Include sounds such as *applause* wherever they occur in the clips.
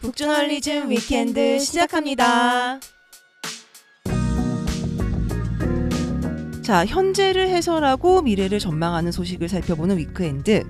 북저널리즘 위켄드 시작합니다. 자, 현재를 해설하고 미래를 전망하는 소식을 살펴보는 위크엔드.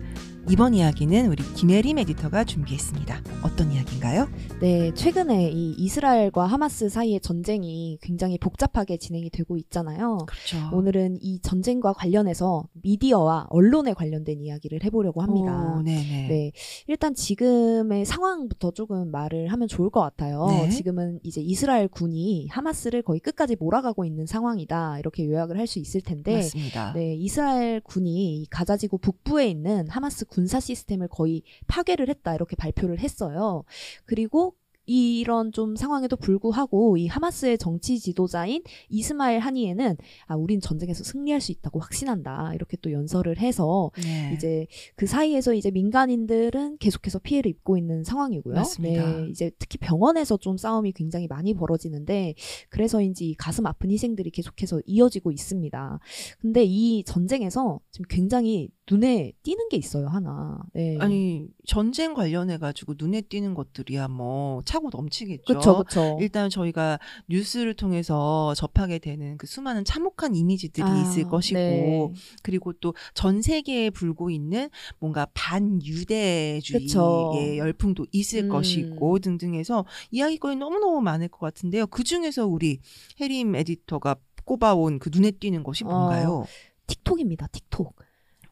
이번 이야기는 우리 김혜림 에디터가 준비했습니다. 어떤 이야기인가요? 네, 최근에 이 이스라엘과 하마스 사이의 전쟁이 굉장히 복잡하게 진행이 되고 있잖아요. 그렇죠. 오늘은 이 전쟁과 관련해서 미디어와 언론에 관련된 이야기를 해보려고 합니다. 오, 네네. 네, 일단 지금의 상황부터 조금 말을 하면 좋을 것 같아요. 네. 지금은 이제 이스라엘 군이 하마스를 거의 끝까지 몰아가고 있는 상황이다. 이렇게 요약을 할 수 있을 텐데, 맞습니다. 네, 이스라엘 군이 이 가자지구 북부에 있는 하마스 군사 시스템을 거의 파괴를 했다 이렇게 발표를 했어요. 그리고 이런 좀 상황에도 불구하고 이 하마스의 정치 지도자인 이스마엘 하니에는 아 우린 전쟁에서 승리할 수 있다고 확신한다 이렇게 또 연설을 해서 네. 이제 그 사이에서 이제 민간인들은 계속해서 피해를 입고 있는 상황이고요. 맞습니다. 네, 이제 특히 병원에서 좀 싸움이 굉장히 많이 벌어지는데 그래서인지 이 가슴 아픈 희생들이 계속해서 이어지고 있습니다. 근데 이 전쟁에서 지금 굉장히 눈에 띄는 게 있어요 하나. 네. 아니 전쟁 관련해 가지고 눈에 띄는 것들이야 뭐 차고 넘치겠죠. 그렇죠, 그렇죠. 일단 저희가 뉴스를 통해서 접하게 되는 그 수많은 참혹한 이미지들이 아, 있을 것이고 네. 그리고 또 전 세계에 불고 있는 뭔가 반유대주의의 그쵸. 열풍도 있을 음. 것이고 등등해서 이야기거리 너무 너무 많을 것 같은데요. 그 중에서 우리 해림 에디터가 꼽아온 그 눈에 띄는 것이 어, 뭔가요? 틱톡입니다. 틱톡.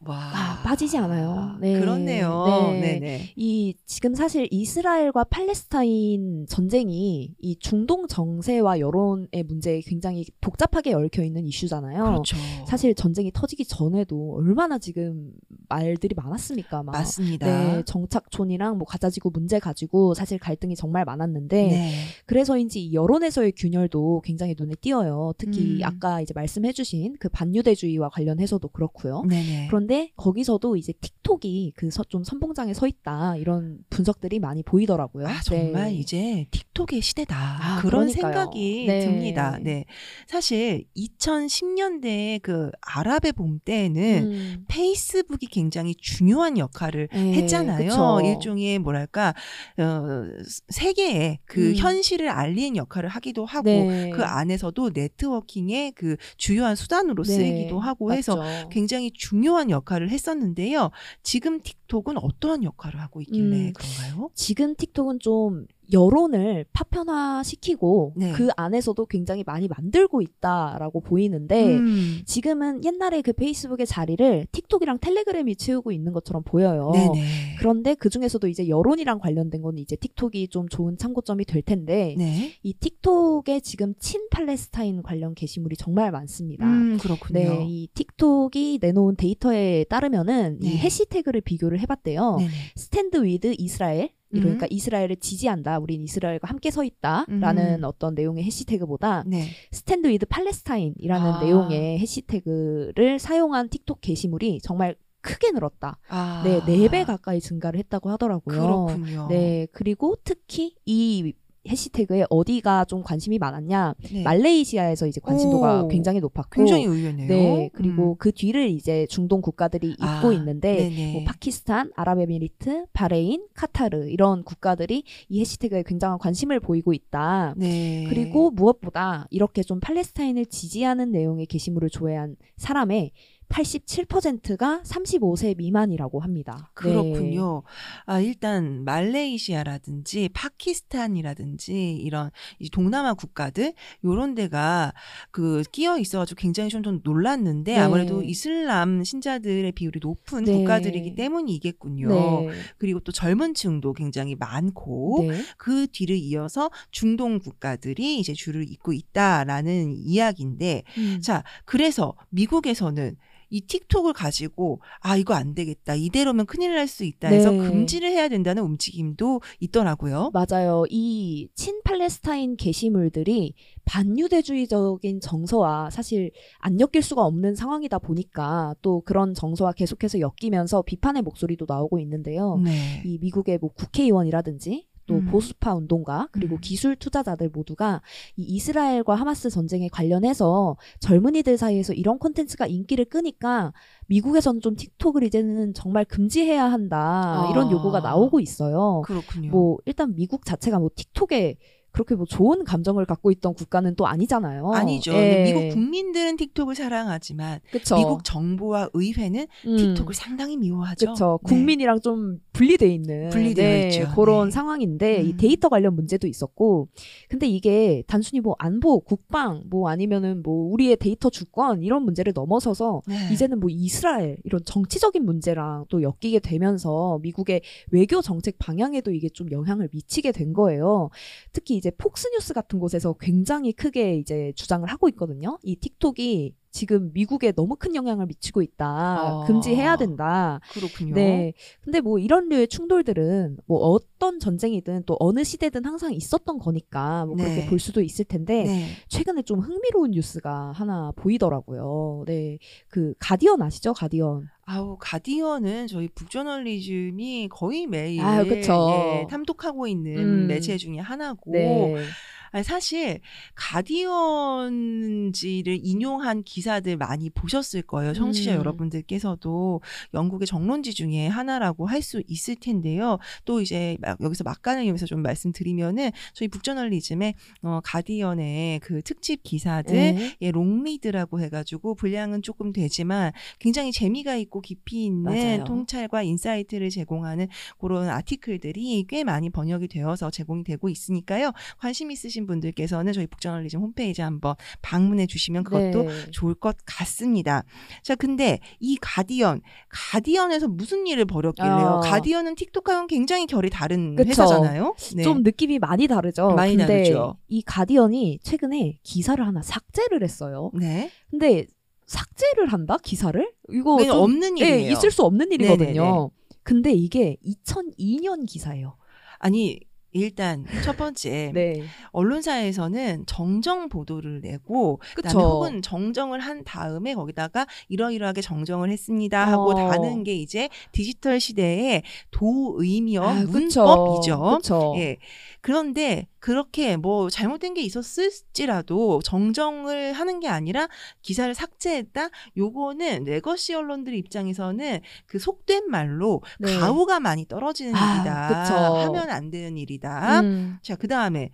와 아, 빠지지 않아요. 네. 그렇네요. 네. 네. 네 이 지금 사실 이스라엘과 팔레스타인 전쟁이 이 중동 정세와 여론의 문제에 굉장히 복잡하게 얽혀 있는 이슈잖아요. 그렇죠. 사실 전쟁이 터지기 전에도 얼마나 지금 말들이 많았습니까? 막. 맞습니다. 네, 정착촌이랑 뭐 가자지구 문제 가지고 사실 갈등이 정말 많았는데 네. 그래서인지 이 여론에서의 균열도 굉장히 눈에 띄어요. 특히 음. 아까 이제 말씀해주신 그 반유대주의와 관련해서도 그렇고요. 네네. 그런데 거기서도 이제 틱톡이 그 좀 선봉장에 서 있다 이런 분석들이 많이 보이더라고요. 아, 정말 네. 이제 틱톡의 시대다. 아, 그런 그러니까요. 생각이 네. 듭니다. 네. 사실 2010년대 그 아랍의 봄 때에는 음. 페이스북이 굉장히 중요한 역할을 네, 했잖아요. 그쵸. 일종의 뭐랄까 어, 세계에 그 음. 현실을 알리는 역할을 하기도 하고 네. 그 안에서도 네트워킹의 그 주요한 수단으로 네, 쓰이기도 하고 해서 맞죠. 굉장히 중요한 역 할을 했었는데요. 지금 틱톡은 어떠한 역할을 하고 있길래 음. 그런가요? 지금 틱톡은 좀 여론을 파편화시키고 네. 그 안에서도 굉장히 많이 만들고 있다라고 보이는데 음. 지금은 옛날에 그 페이스북의 자리를 틱톡이랑 텔레그램이 채우고 있는 것처럼 보여요. 네네. 그런데 그 중에서도 이제 여론이랑 관련된 건 이제 틱톡이 좀 좋은 참고점이 될 텐데 네. 이 틱톡에 지금 친 팔레스타인 관련 게시물이 정말 많습니다. 음, 그렇군요. 네, 이 틱톡이 내놓은 데이터에 따르면은 네. 이 해시태그를 비교를 해봤대요. 네네. Stand with Israel. 그러니까 음. 이스라엘을 지지한다. 우린 이스라엘과 함께 서 있다라는 음. 어떤 내용의 해시태그보다 네. Stand with 팔레스타인이라는 아. 내용의 해시태그를 사용한 틱톡 게시물이 정말 크게 늘었다. 아. 네, 네배 가까이 증가를 했다고 하더라고요. 그렇군요. 네, 그리고 특히 이 해시태그에 어디가 좀 관심이 많았냐? 네. 말레이시아에서 이제 관심도가 오, 굉장히 높았고, 굉장히 의외네요. 네, 그리고 음. 그 뒤를 이제 중동 국가들이 잇고 아, 있는데. 뭐 파키스탄, 아랍에미리트, 바레인, 카타르 이런 국가들이 이 해시태그에 굉장한 관심을 보이고 있다. 네. 그리고 무엇보다 이렇게 좀 팔레스타인을 지지하는 내용의 게시물을 조회한 사람의 87%가 35세 미만이라고 합니다. 네. 그렇군요. 아, 일단 말레이시아라든지 파키스탄이라든지 이런 이 동남아 국가들 요런 데가 그 끼어 있어 가지고 굉장히 좀, 좀 놀랐는데 네. 아무래도 이슬람 신자들의 비율이 높은 네. 국가들이기 때문이겠군요. 네. 그리고 또 젊은 층도 굉장히 많고 네. 그 뒤를 이어서 중동 국가들이 이제 줄을 잇고 있다라는 이야기인데 음. 자, 그래서 미국에서는 이 틱톡을 가지고 아 이거 안 되겠다 이대로면 큰일 날 수 있다 해서 네. 금지를 해야 된다는 움직임도 있더라고요. 맞아요. 이 친팔레스타인 게시물들이 반유대주의적인 정서와 사실 안 엮일 수가 없는 상황이다 보니까 또 그런 정서와 계속해서 엮이면서 비판의 목소리도 나오고 있는데요. 네. 이 미국의 뭐 국회의원이라든지 또 음. 보수파 운동가 그리고 음. 기술 투자자들 모두가 이 이스라엘과 하마스 전쟁에 관련해서 젊은이들 사이에서 이런 콘텐츠가 인기를 끄니까 미국에서는 좀 틱톡을 이제는 정말 금지해야 한다 이런 아. 요구가 나오고 있어요. 그렇군요. 뭐 일단 미국 자체가 뭐 틱톡에 그렇게 뭐 좋은 감정을 갖고 있던 국가는 또 아니잖아요. 아니죠. 예. 미국 국민들은 틱톡을 사랑하지만 그쵸. 미국 정부와 의회는 음. 틱톡을 상당히 미워하죠. 그렇죠. 네. 국민이랑 좀 분리돼 있는 분리되어 네, 있죠. 그런 네. 상황인데 이 음. 데이터 관련 문제도 있었고 근데 이게 단순히 뭐 안보, 국방 뭐 아니면은 뭐 우리의 데이터 주권 이런 문제를 넘어서서 네. 이제는 뭐 이스라엘 이런 정치적인 문제랑 또 엮이게 되면서 미국의 외교 정책 방향에도 이게 좀 영향을 미치게 된 거예요. 특히 이제 폭스뉴스 같은 곳에서 굉장히 크게 이제 주장을 하고 있거든요. 이 틱톡이 지금 미국에 너무 큰 영향을 미치고 있다. 아. 금지해야 된다. 그렇군요. 네. 근데 뭐 이런 류의 충돌들은 뭐 어떤 전쟁이든 또 어느 시대든 항상 있었던 거니까 뭐 그렇게 네. 볼 수도 있을 텐데 네. 최근에 좀 흥미로운 뉴스가 하나 보이더라고요. 네. 그 가디언 아시죠? 가디언. 아우 가디언은 저희 북저널리즘이 거의 매일 그쵸. 예, 탐독하고 있는 음. 매체 중에 하나고 네. 사실 가디언지를 인용한 기사들 많이 보셨을 거예요. 청취자 음. 여러분들께서도 영국의 정론지 중에 하나라고 할 수 있을 텐데요. 또 이제 막 여기서 막간을 이용해서 좀 말씀드리면은 저희 북저널리즘의 어, 가디언의 그 특집 기사들 네. 예, 롱리드라고 해가지고 분량은 조금 되지만 굉장히 재미가 있고 깊이 있는 맞아요. 통찰과 insight를 제공하는 그런 article들이 꽤 많이 번역이 되어서 제공이 되고 있으니까요. 관심 있으신 분들께서는 저희 북저널리즘 홈페이지 한번 방문해 주시면 그것도 네. 좋을 것 같습니다. 자, 근데 이 가디언, 가디언에서 무슨 일을 벌였길래요? 어. 가디언은 틱톡하고는 굉장히 결이 다른 그쵸. 회사잖아요. 네. 좀 느낌이 많이 다르죠. 많이 근데 다르죠. 이 가디언이 최근에 기사를 하나 삭제를 했어요. 네. 근데 삭제를 한다? 기사를? 이거 좀 없는 예, 일이에요. 있을 수 없는 일이거든요. 네네네. 근데 이게 2002년 기사예요. 아니 일단 첫 *laughs* 번째 네. 언론사에서는 정정 보도를 내고 그다음에. 혹은 정정을 한 다음에 거기다가 이러이러하게 정정을 했습니다 하고 어. 다는 게 이제 디지털 시대의 도의미어 아. 문법이죠. 그쵸. 예. 그런데 그렇게 뭐 잘못된 게 있었을지라도 정정을 하는 게 아니라 기사를 삭제했다. 요거는 legacy 언론들 입장에서는 그 속된 말로 네. 가오가 많이 떨어지는 아, 일이다. 그쵸. 하면 안 되는 일이다. 음. 자, 그 다음에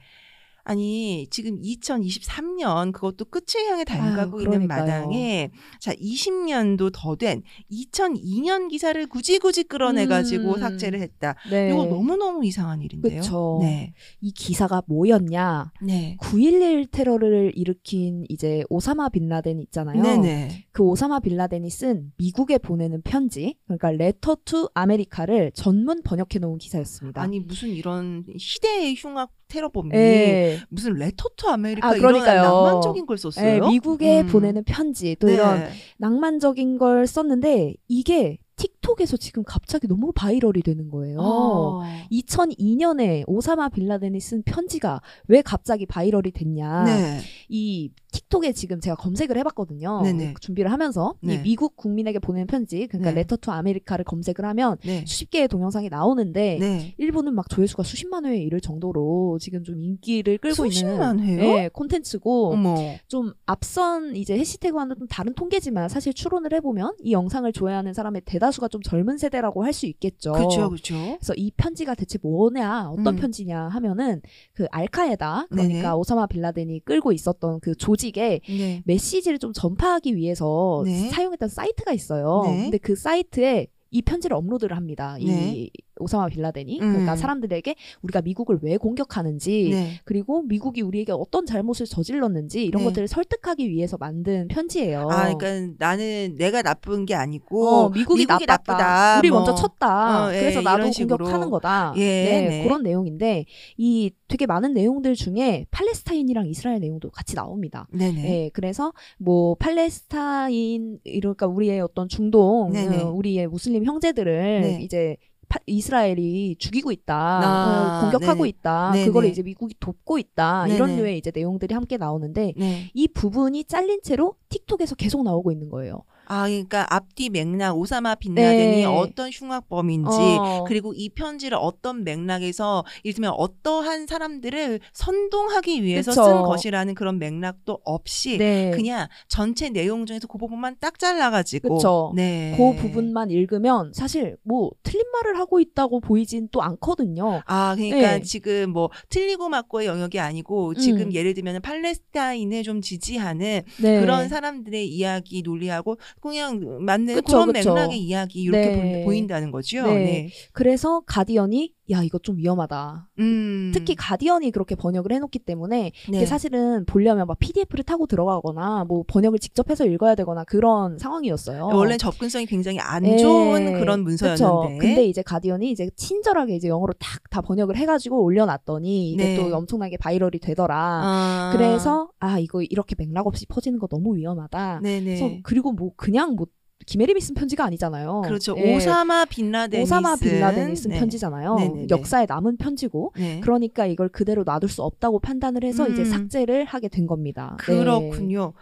아니 지금 2023년 그것도 끝을 향해 달려가고 있는. 마당에 자 20년도 더 된 2002년 기사를 굳이 굳이 끌어내가지고 음. 삭제를 했다. 네. 이거 너무 너무 이상한 일인데요. 그쵸. 네, 이 기사가 뭐였냐? 네, 9.11 테러를 일으킨 이제 오사마 빈라덴 있잖아요. 네네. 그 오사마 빈라덴이 쓴 미국에 보내는 편지, 그러니까 Letter to America를 전문 번역해 놓은 기사였습니다. 아니 무슨 이런 희대의 흉악 테러범이 예. 무슨 Letter to America 아, 이런 그러니까요. 낭만적인 걸 예, 썼어요. 미국에 음. 보내는 편지 또 네. 이런 낭만적인 걸 썼는데 이게 틱톡에서 지금 갑자기 너무 viral이 되는 거예요. 어. 2002년에 오사마 빈라덴이 쓴 편지가 왜 갑자기 viral이 됐냐. 네. 이 틱톡에 지금 제가 검색을 해봤거든요. 네네. 준비를 하면서 네. 이 미국 국민에게 보내는 편지, 그러니까 네. Letter to America를 검색을 하면 네. 수십 개의 동영상이 나오는데 네. 일부는 막 조회수가 수십만 회에 이를 정도로 지금 좀 인기를 끌고 수십만 있는 회요? 네, 콘텐츠고 어머. 좀 앞선 이제 해시태그와는 좀 다른 통계지만 사실 추론을 해보면 이 영상을 좋아하는 사람의 대다수가 좀 젊은 세대라고 할 수 있겠죠. 그렇죠, 그렇죠. 그래서 이 편지가 대체 뭐냐, 어떤 음. 편지냐 하면은 그 알카에다 그러니까 네네. 오사마 빌라덴이 끌고 있었던 그 조직 에 네. 메시지를 좀 전파하기 위해서 네. 사용했던 사이트가 있어요. 네. 근데 그 사이트에 이 편지를 업로드를 합니다. 네. 이 오사마 빌라덴이 음. 그러니까 사람들에게 우리가 미국을 왜 공격하는지 네. 그리고 미국이 우리에게 어떤 잘못을 저질렀는지 이런 네. 것들을 설득하기 위해서 만든 편지예요. 아, 그러니까 나는 내가 나쁜 게 아니고 어, 미국이, 나빴다. 나쁘다. 우리 뭐. 먼저 쳤다. 어, 예, 그래서 나도. 공격하는 거다. 예, 네, 네. 그런 내용인데 이 되게 많은 내용들 중에 팔레스타인이랑 이스라엘 내용도 같이 나옵니다. 네네. 네, 그래서 뭐 팔레스타인 이러니까 우리의 어떤 중동, 네네. 어, 우리의 무슬림 형제들을 네. 이제 파- 이스라엘이 죽이고 있다, 아, 어, 공격하고 네네. 있다, 네네. 그거를 이제 미국이 돕고 있다 이런 네네. 류의 이제 내용들이 함께 나오는데 네. 이 부분이 잘린 채로 틱톡에서 계속 나오고 있는 거예요. 아, 그러니까 앞뒤 맥락 오사마 빈라덴이 네. 어떤 흉악범인지 어. 그리고 이 편지를 어떤 맥락에서 이를테면 어떠한 사람들을 선동하기 위해서 그쵸. 쓴 것이라는 그런 맥락도 없이 네. 그냥 전체 내용 중에서 그 부분만 딱 잘라가지고 그쵸. 네. 그 부분만 읽으면 사실 뭐 틀린 말을 하고 있다고 보이진 또 않거든요. 아, 그러니까 네. 지금 뭐 틀리고 맞고의 영역이 아니고 지금 음. 예를 들면 팔레스타인을 좀 지지하는 네. 그런 사람들의 이야기 논리하고 그냥 맞는 그쵸, 그런. 맥락의 이야기 이렇게 네. 보- 보인다는 거죠. 네. 네. 그래서 가디언이 야 이거 좀 위험하다. 음. 특히 가디언이 그렇게 번역을 해놓기 때문에 네. 이게 사실은 보려면 막 PDF를 타고 들어가거나 뭐 번역을 직접 해서 읽어야 되거나 그런 상황이었어요. 원래 접근성이 굉장히 안 예, 좋은 그런 문서였는데. 그쵸. 근데 이제 가디언이 이제 친절하게 이제 영어로 딱 다 번역을 해가지고 올려놨더니 이게 네. 또 엄청나게 viral이 되더라. 아. 그래서 아 이거 이렇게 맥락 없이 퍼지는 거 너무 위험하다. 네네. 그래서 그리고 뭐 그냥 뭐 김혜림이 쓴 편지가 아니잖아요. 그렇죠. 예. 오사마 빈라덴이 오사마 쓴, 빈라덴이 쓴 네. 편지잖아요. 네네네. 역사에 남은 편지고 네. 그러니까 이걸 그대로 놔둘 수 없다고 판단을 해서 이제 음. 삭제를 하게 된 겁니다. 네. 그렇군요.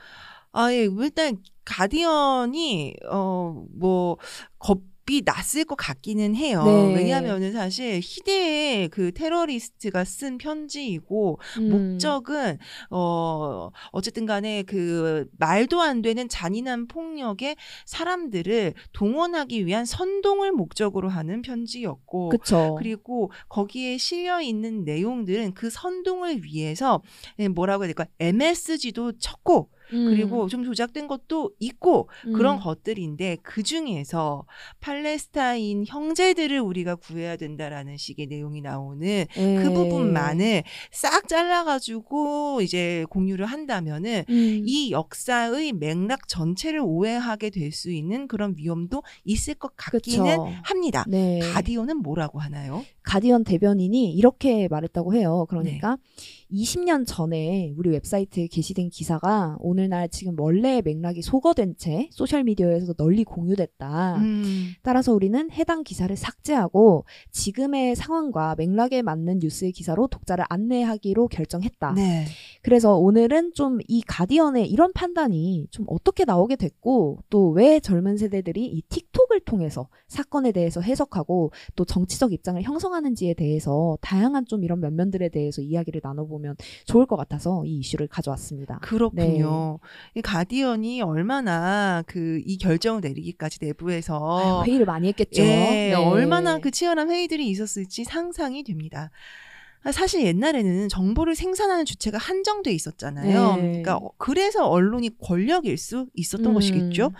아, 예. 일단 가디언이 어뭐 겁 이 났을 것 같기는 해요. 네. 왜냐하면은 사실 희대의 그 테러리스트가 쓴 편지이고 음. 목적은 어 어쨌든 간에 그 말도 안 되는 잔인한 폭력에 사람들을 동원하기 위한 선동을 목적으로 하는 편지였고 그쵸. 그리고 거기에 실려 있는 내용들은 그 선동을 위해서 예, 뭐라고 해야 될까 MSG도 쳤고 음. 그리고 좀 조작된 것도 있고 음. 그런 것들인데 그 중에서 팔레스타인 형제들을 우리가 구해야 된다라는 식의 내용이 나오는 그 예. 부분만을 싹 잘라가지고 이제 공유를 한다면은 음. 이 역사의 맥락 전체를 오해하게 될 수 있는 그런 위험도 있을 것 같기는 그쵸. 합니다. 네. 가디언은 뭐라고 하나요? 가디언 대변인이 이렇게 말했다고 해요. 그러니까 네. 20년 전에 우리 웹사이트에 게시된 기사가 오늘날 지금 원래의 맥락이 소거된 채 소셜미디어에서 널리 공유됐다. 음, 따라서 우리는 해당 기사를 삭제하고 지금의 상황과 맥락에 맞는 뉴스의 기사로 독자를 안내하기로 결정했다. 네. 그래서 오늘은 좀 이 가디언의 이런 판단이 좀 어떻게 나오게 됐고 또 왜 젊은 세대들이 이 틱톡을 통해서 사건에 대해서 해석하고 또 정치적 입장을 형성하는지에 대해서 다양한 좀 이런 면면들에 대해서 이야기를 나눠보면 좋을 것 같아서 이 이슈를 가져왔습니다. 그렇군요. 네. 이 가디언이 얼마나 그 이 결정을 내리기까지 내부에서 아유, 회의를 많이 했겠죠. 예, 네. 얼마나 그 치열한 회의들이 있었을지 상상이 됩니다. 아, 사실 옛날에는 정보를 생산하는 주체가 한정돼 있었잖아요. 네. 그러니까 어, 그래서 언론이 권력일 수 있었던 음. 것이겠죠.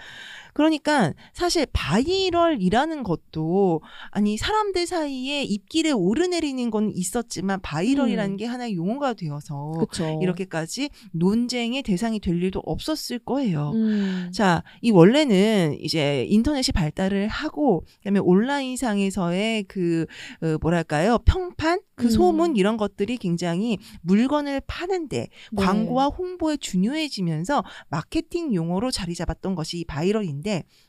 그러니까 사실 viral이라는 것도 아니 사람들 사이에 입길에 오르내리는 건 있었지만 viral이라는 음. 게 하나의 용어가 되어서 그쵸. 이렇게까지 논쟁의 대상이 될 일도 없었을 거예요. 음. 자, 이 원래는 이제 인터넷이 발달을 하고 그다음에 온라인상에서의 그 어, 뭐랄까요? 평판, 그 음. 소문 이런 것들이 굉장히 물건을 파는데 네. 광고와 홍보에 중요해지면서 마케팅 용어로 자리 잡았던 것이 이 바이럴인데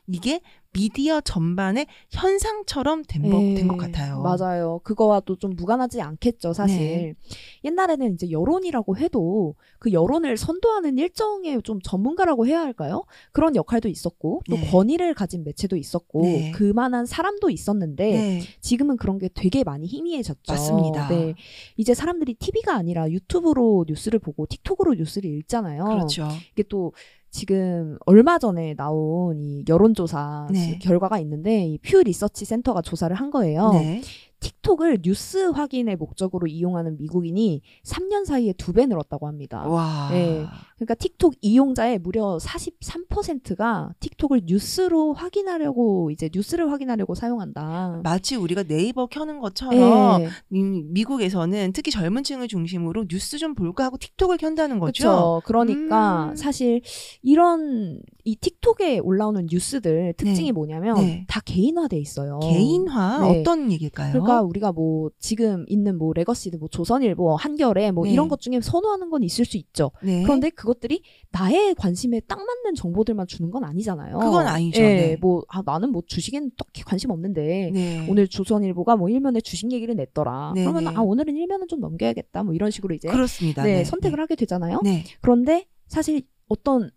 이게 미디어 전반의 현상처럼 된것 예, 같아요. 맞아요. 그거와도 좀 무관하지 않겠죠, 사실. 네. 옛날에는 이제 여론이라고 해도 그 여론을 선도하는 일정의 좀 전문가라고 해야 할까요? 그런 역할도 있었고, 또 네. 권위를 가진 매체도 있었고, 네. 그만한 사람도 있었는데, 네. 지금은 그런 게 되게 많이 희미해졌죠. 맞습니다. 네. 이제 사람들이 TV가 아니라 유튜브로 뉴스를 보고 틱톡으로 뉴스를 읽잖아요. 그렇죠. 이게 또 지금 얼마 전에 나온 이 여론조사 네. 결과가 있는데 이 퓨 리서치 센터가 조사를 한 거예요. 네. 틱톡을 뉴스 확인의 목적으로 이용하는 미국인이 3년 사이에 두 배 늘었다고 합니다. 와. 네. 그러니까 틱톡 이용자의 무려 43%가 틱톡을 뉴스로 확인하려고 이제 뉴스를 확인하려고 사용한다. 마치 우리가 네이버 켜는 것처럼 네. 음, 미국에서는 특히 젊은 층을 중심으로 뉴스 좀 볼까 하고 틱톡을 켠다는 거죠. 그렇죠. 그러니까 음. 사실 이런 이 틱톡에 올라오는 뉴스들 특징이 네. 뭐냐면 네. 다 개인화돼 있어요. 개인화 네. 어떤 얘기일까요? 그러니까 우리가 뭐 지금 있는 뭐 레거시드, 뭐 조선일보, 한겨레 뭐 네. 이런 것 중에 선호하는 건 있을 수 있죠. 네. 그런데 그 것들이 나의 관심에 딱 맞는 정보들만 주는 건 아니잖아요. 그건 아니죠. 예, 네. 뭐 아, 나는 뭐 주식에는 딱히 관심 없는데 네. 오늘 조선일보가 뭐 일면에 주식 얘기를 냈더라. 네, 그러면 네. 아 오늘은 일면은 좀 넘겨야겠다. 뭐 이런 식으로 이제 그렇습니다. 네, 네. 선택을 하게 되잖아요. 네. 그런데 사실 어떤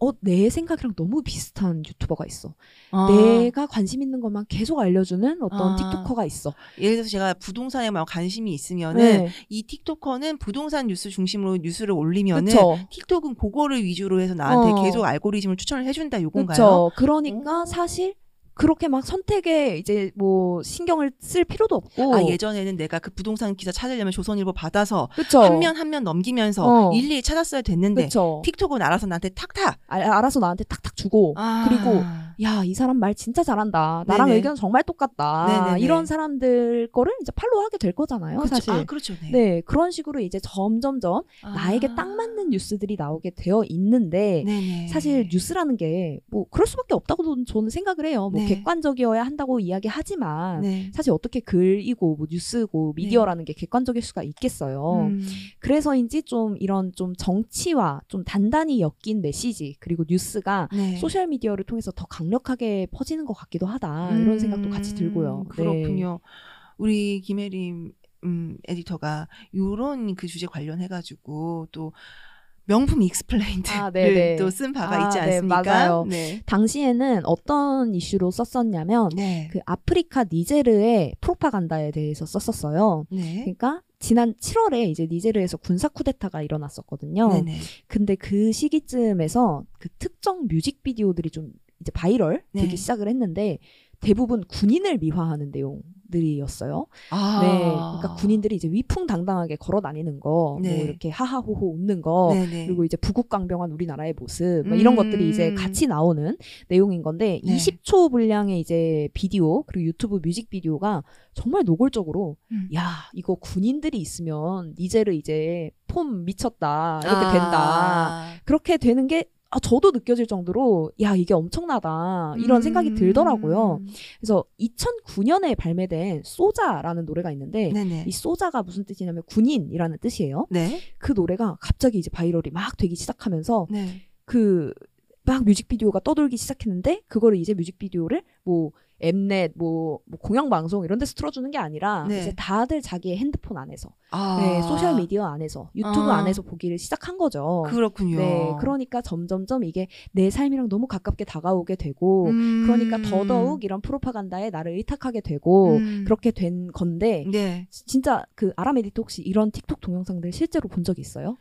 어, 내 생각이랑 너무 비슷한 유튜버가 있어. 아, 내가 관심 있는 것만 계속 알려주는 어떤 아. 틱토커가 있어. 예를 들어서 제가 부동산에 막 관심이 있으면은 네. 이 틱토커는 부동산 뉴스 중심으로 뉴스를 올리면은 그쵸. 틱톡은 그거를 위주로 해서 나한테 어. 계속 알고리즘을 추천을 해준다 요건가요? 그렇죠. 그러니까 오. 사실 그렇게 막 선택에 이제 뭐 신경을 쓸 필요도 없고. 아 예전에는 내가 그 부동산 기사 찾으려면 조선일보 받아서. 한 면 한 면 넘기면서 어. 일일이 찾았어야 됐는데 그쵸. 틱톡은 알아서 나한테 탁탁. 알, 알아서 나한테 탁탁 주고. 아. 그리고 야, 이 사람 말 진짜 잘한다. 나랑 네네. 의견 정말 똑같다. 네네네. 이런 사람들 거를 이제 팔로우 하게 될 거잖아요, 그쵸. 사실. 아 그렇죠. 네. 네, 그런 식으로 이제 점점점 아. 나에게 딱 맞는 뉴스들이 나오게 되어 있는데 네네. 사실 뉴스라는 게 뭐 그럴 수밖에 없다고 저는 생각을 해요. 뭐 네. 객관적이어야 한다고 이야기하지만 네. 사실 어떻게 글이고 뭐 뉴스고 미디어라는 게 객관적일 수가 있겠어요. 음. 그래서인지 좀 이런 좀 정치와 좀 단단히 엮인 메시지 그리고 뉴스가 네. 소셜 미디어를 통해서 더 강력하게 퍼지는 것 같기도 하다 이런 생각도 같이 들고요. 음, 네. 그렇군요. 우리 김혜림 음, 에디터가 요런 그 주제 관련해 가지고 또 명품 explained를 아, 네네. 또 쓴 바가 아, 있지 네, 않습니까? 맞아요. 네. 당시에는 어떤 이슈로 썼었냐면 네. 그 아프리카 니제르의 프로파간다에 대해서 썼었어요. 네. 그러니까 지난 7월에 이제 니제르에서 군사 쿠데타가 일어났었거든요. 네네. 근데 그 시기쯤에서 그 특정 뮤직비디오들이 좀 이제 바이럴 네. 되기 시작을 했는데 대부분 군인을 미화하는 내용들이었어요. 아. 네. 그러니까 군인들이 이제 위풍당당하게 걸어 다니는 거, 네. 뭐 이렇게 하하호호 웃는 거, 네네. 그리고 이제 부국강병한 우리나라의 모습 뭐 이런 음. 것들이 이제 같이 나오는 내용인 건데 네. 20초 분량의 이제 비디오 그리고 유튜브 뮤직 비디오가 정말 노골적으로 음. 야 이거 군인들이 있으면 니제르 이제 폼 미쳤다 이렇게 아. 된다 그렇게 되는 게 아, 저도 느껴질 정도로 야 이게 엄청나다 이런 생각이 음. 들더라고요. 그래서 2009년에 발매된 소자라는 노래가 있는데 네네. 이 소자가 무슨 뜻이냐면 군인이라는 뜻이에요. 네. 그 노래가 갑자기 이제 viral이 막 되기 시작하면서 네. 그 막 뮤직비디오가 떠돌기 시작했는데 그거를 이제 뮤직비디오를 뭐 엠넷 뭐, 뭐 공영 방송 이런 데서 틀어주는 게 아니라 네. 이제 다들 자기의 핸드폰 안에서 아. 네, 소셜 미디어 안에서 유튜브 아. 안에서 보기를 시작한 거죠. 그렇군요. 네, 그러니까 점점점 이게 내 삶이랑 너무 가깝게 다가오게 되고 음. 그러니까 더더욱 이런 프로파간다에 나를 의탁하게 되고 음. 그렇게 된 건데 네. 지- 진짜 그 아라메디토 혹시 이런 틱톡 동영상들 실제로 본 적 있어요?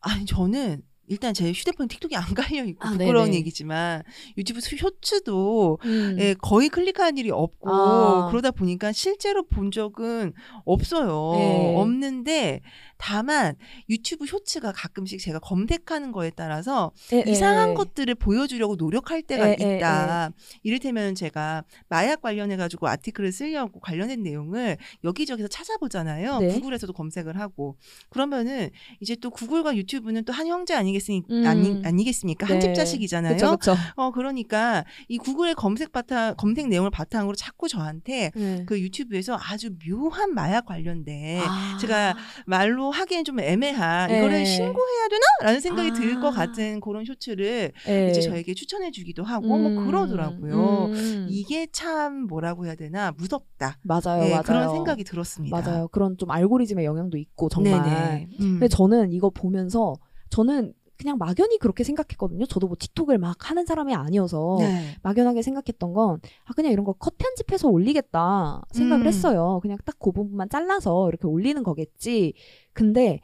아니 저는 일단 제 휴대폰 틱톡이 안 깔려 있고 아, 부끄러운 네네. 얘기지만 유튜브 쇼츠도 음. 예, 거의 클릭하는 일이 없고 아. 그러다 보니까 실제로 본 적은 없어요. 네. 없는데 다만 유튜브 쇼츠가 가끔씩 제가 검색하는 거에 따라서 에, 이상한 에. 것들을 보여주려고 노력할 때가 에, 에, 있다. 이를테면 제가 마약 관련해 가지고 아티클을 쓰려고 관련된 내용을 여기저기서 찾아보잖아요. 네. 구글에서도 검색을 하고 그러면은 이제 또 구글과 유튜브는 또 한 형제 아니겠습니까? 음. 아니, 아니겠습니까? 한 네. 집 자식이잖아요. 그쵸 그쵸. 어 그러니까 이 구글의 검색 바탕 검색 내용을 바탕으로 자꾸 저한테 네. 그 유튜브에서 아주 묘한 마약 관련된 아. 제가 말로 하기엔 좀 애매한 네. 이거를 신고해야 되나라는 생각이 들것 아. 같은 그런 쇼츠를 네. 이제 저에게 추천해주기도 하고 뭐 음, 그러더라고요. 음. 이게 참 뭐라고 해야 되나 무섭다. 맞아요, 예, 맞아요. 그런 생각이 들었습니다. 맞아요. 그런 좀 알고리즘의 영향도 있고 정말. 음. 근데 저는 이거 보면서 저는 그냥 막연히 그렇게 생각했거든요. 저도 뭐 틱톡을 막 하는 사람이 아니어서 네. 막연하게 생각했던 건 아, 그냥 이런 거 컷 편집해서 올리겠다 생각을 음. 했어요. 그냥 딱 그 부분만 잘라서 이렇게 올리는 거겠지. 근데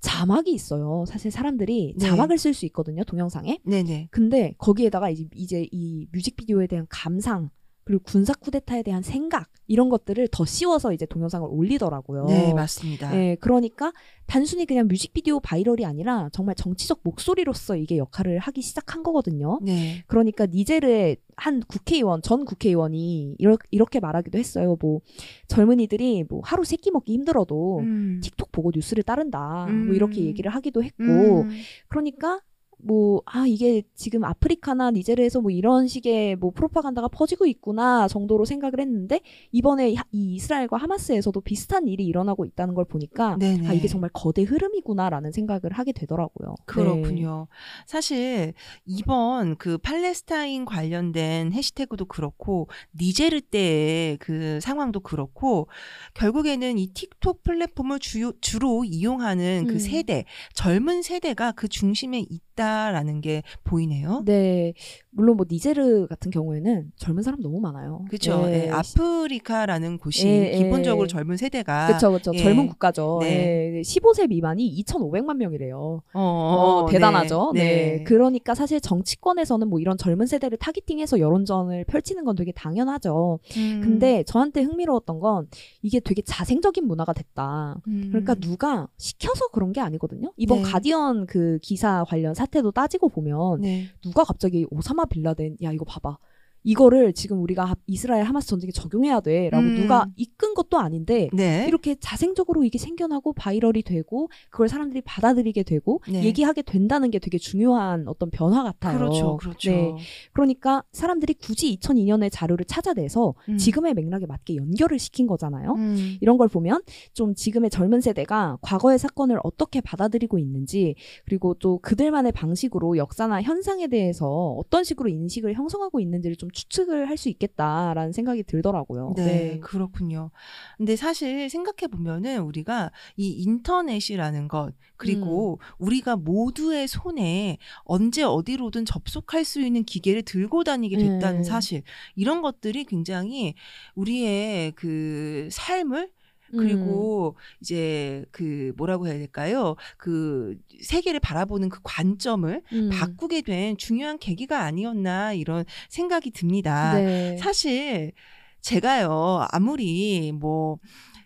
자막이 있어요. 사실 사람들이 네. 자막을 쓸 수 있거든요. 동영상에. 네네. 근데 거기에다가 이제, 이제 이 뮤직비디오에 대한 감상 그리고 군사 쿠데타에 대한 생각 이런 것들을 더 씌워서 이제 동영상을 올리더라고요. 네 맞습니다. 네, 그러니까 단순히 그냥 뮤직비디오 viral이 아니라 정말 정치적 목소리로서 이게 역할을 하기 시작한 거거든요. 네. 그러니까 니제르의 한 국회의원, 전 국회의원이 이렇게, 이렇게 말하기도 했어요. 뭐 젊은이들이 뭐 하루 세 끼 먹기 힘들어도 음. 틱톡 보고 뉴스를 따른다. 음. 뭐 이렇게 얘기를 하기도 했고 음. 그러니까 뭐, 아, 이게 지금 아프리카나 니제르에서 뭐 이런 식의 뭐 프로파간다가 퍼지고 있구나 정도로 생각을 했는데, 이번에 하- 이 이스라엘과 하마스에서도 비슷한 일이 일어나고 있다는 걸 보니까, 네네. 아, 이게 정말 거대 흐름이구나라는 생각을 하게 되더라고요. 그렇군요. 사실 이번 그 팔레스타인 관련된 해시태그도 그렇고 니제르 때의 그 상황도 그렇고 결국에는 이 틱톡 플랫폼을 주요, 주로 이용하는 그 음. 세대, 젊은 세대가 그 중심에 있 다. 아프리카라는 게 보이네요. 네, 물론 뭐 니제르 같은 경우에는 젊은 사람 너무 많아요. 그렇죠. 예, 예, 아프리카라는 곳이 예, 예. 기본적으로 젊은 세대가 그렇죠, 그렇죠. 예. 젊은 국가죠. 네. 예, 15세 미만이 2,500만 명이래요. 어, 어, 네. 대단하죠. 네. 네. 그러니까 사실 정치권에서는 뭐 이런 젊은 세대를 targeting해서 여론전을 펼치는 건 되게 당연하죠. 음, 근데 저한테 흥미로웠던 건 이게 되게 자생적인 문화가 됐다. 음, 그러니까 누가 시켜서 그런 게 아니거든요. 이번 네. 가디언 그 기사 관련 사태도 따지고 보면 네. 누가 갑자기 오사마 빈 라덴 야 이거 봐봐. 이거를 지금 우리가 하- 이스라엘 하마스 전쟁에 적용해야 돼라고 음. 누가 이끈 것도 아닌데 네. 이렇게 자생적으로 이게 생겨나고 viral이 되고 그걸 사람들이 받아들이게 되고 네. 얘기하게 된다는 게 되게 중요한 어떤 변화 같아요. 그렇죠, 그렇죠. 네. 그러니까 사람들이 굳이 2002년의 자료를 찾아내서 음. 지금의 맥락에 맞게 연결을 시킨 거잖아요. 음. 이런 걸 보면 좀 지금의 젊은 세대가 과거의 사건을 어떻게 받아들이고 있는지 그리고 또 그들만의 방식으로 역사나 현상에 대해서 어떤 식으로 인식을 형성하고 있는지를 좀 추측을 할 수 있겠다라는 생각이 들더라고요. 네, 그렇군요. 근데 사실 생각해 보면은 우리가 이 인터넷이라는 것 그리고 음. 우리가 모두의 손에 언제 어디로든 접속할 수 있는 기계를 들고 다니게 됐다는 음. 사실 이런 것들이 굉장히 우리의 그 삶을 그리고 이제 그 뭐라고 해야 될까요? 그 세계를 바라보는 그 관점을 음. 바꾸게 된 중요한 계기가 아니었나 이런 생각이 듭니다. 네. 사실 제가요 아무리 뭐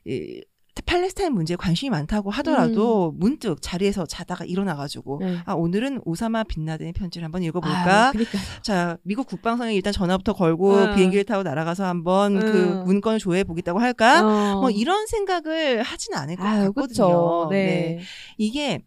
이, 팔레스타인 문제에 관심이 많다고 하더라도 문득 자리에서 자다가 일어나가지고 네. 아 오늘은 오사마 빛나든의 편지를 한번 읽어볼까? 그러니까 자 미국 국방성에 일단 전화부터 걸고 응. 비행기를 타고 날아가서 한번 응. 그 문건을 조회해 보겠다고 할까? 어. 뭐 이런 생각을 하진 않을 것 아유, 같거든요. 그쵸. 네. 이게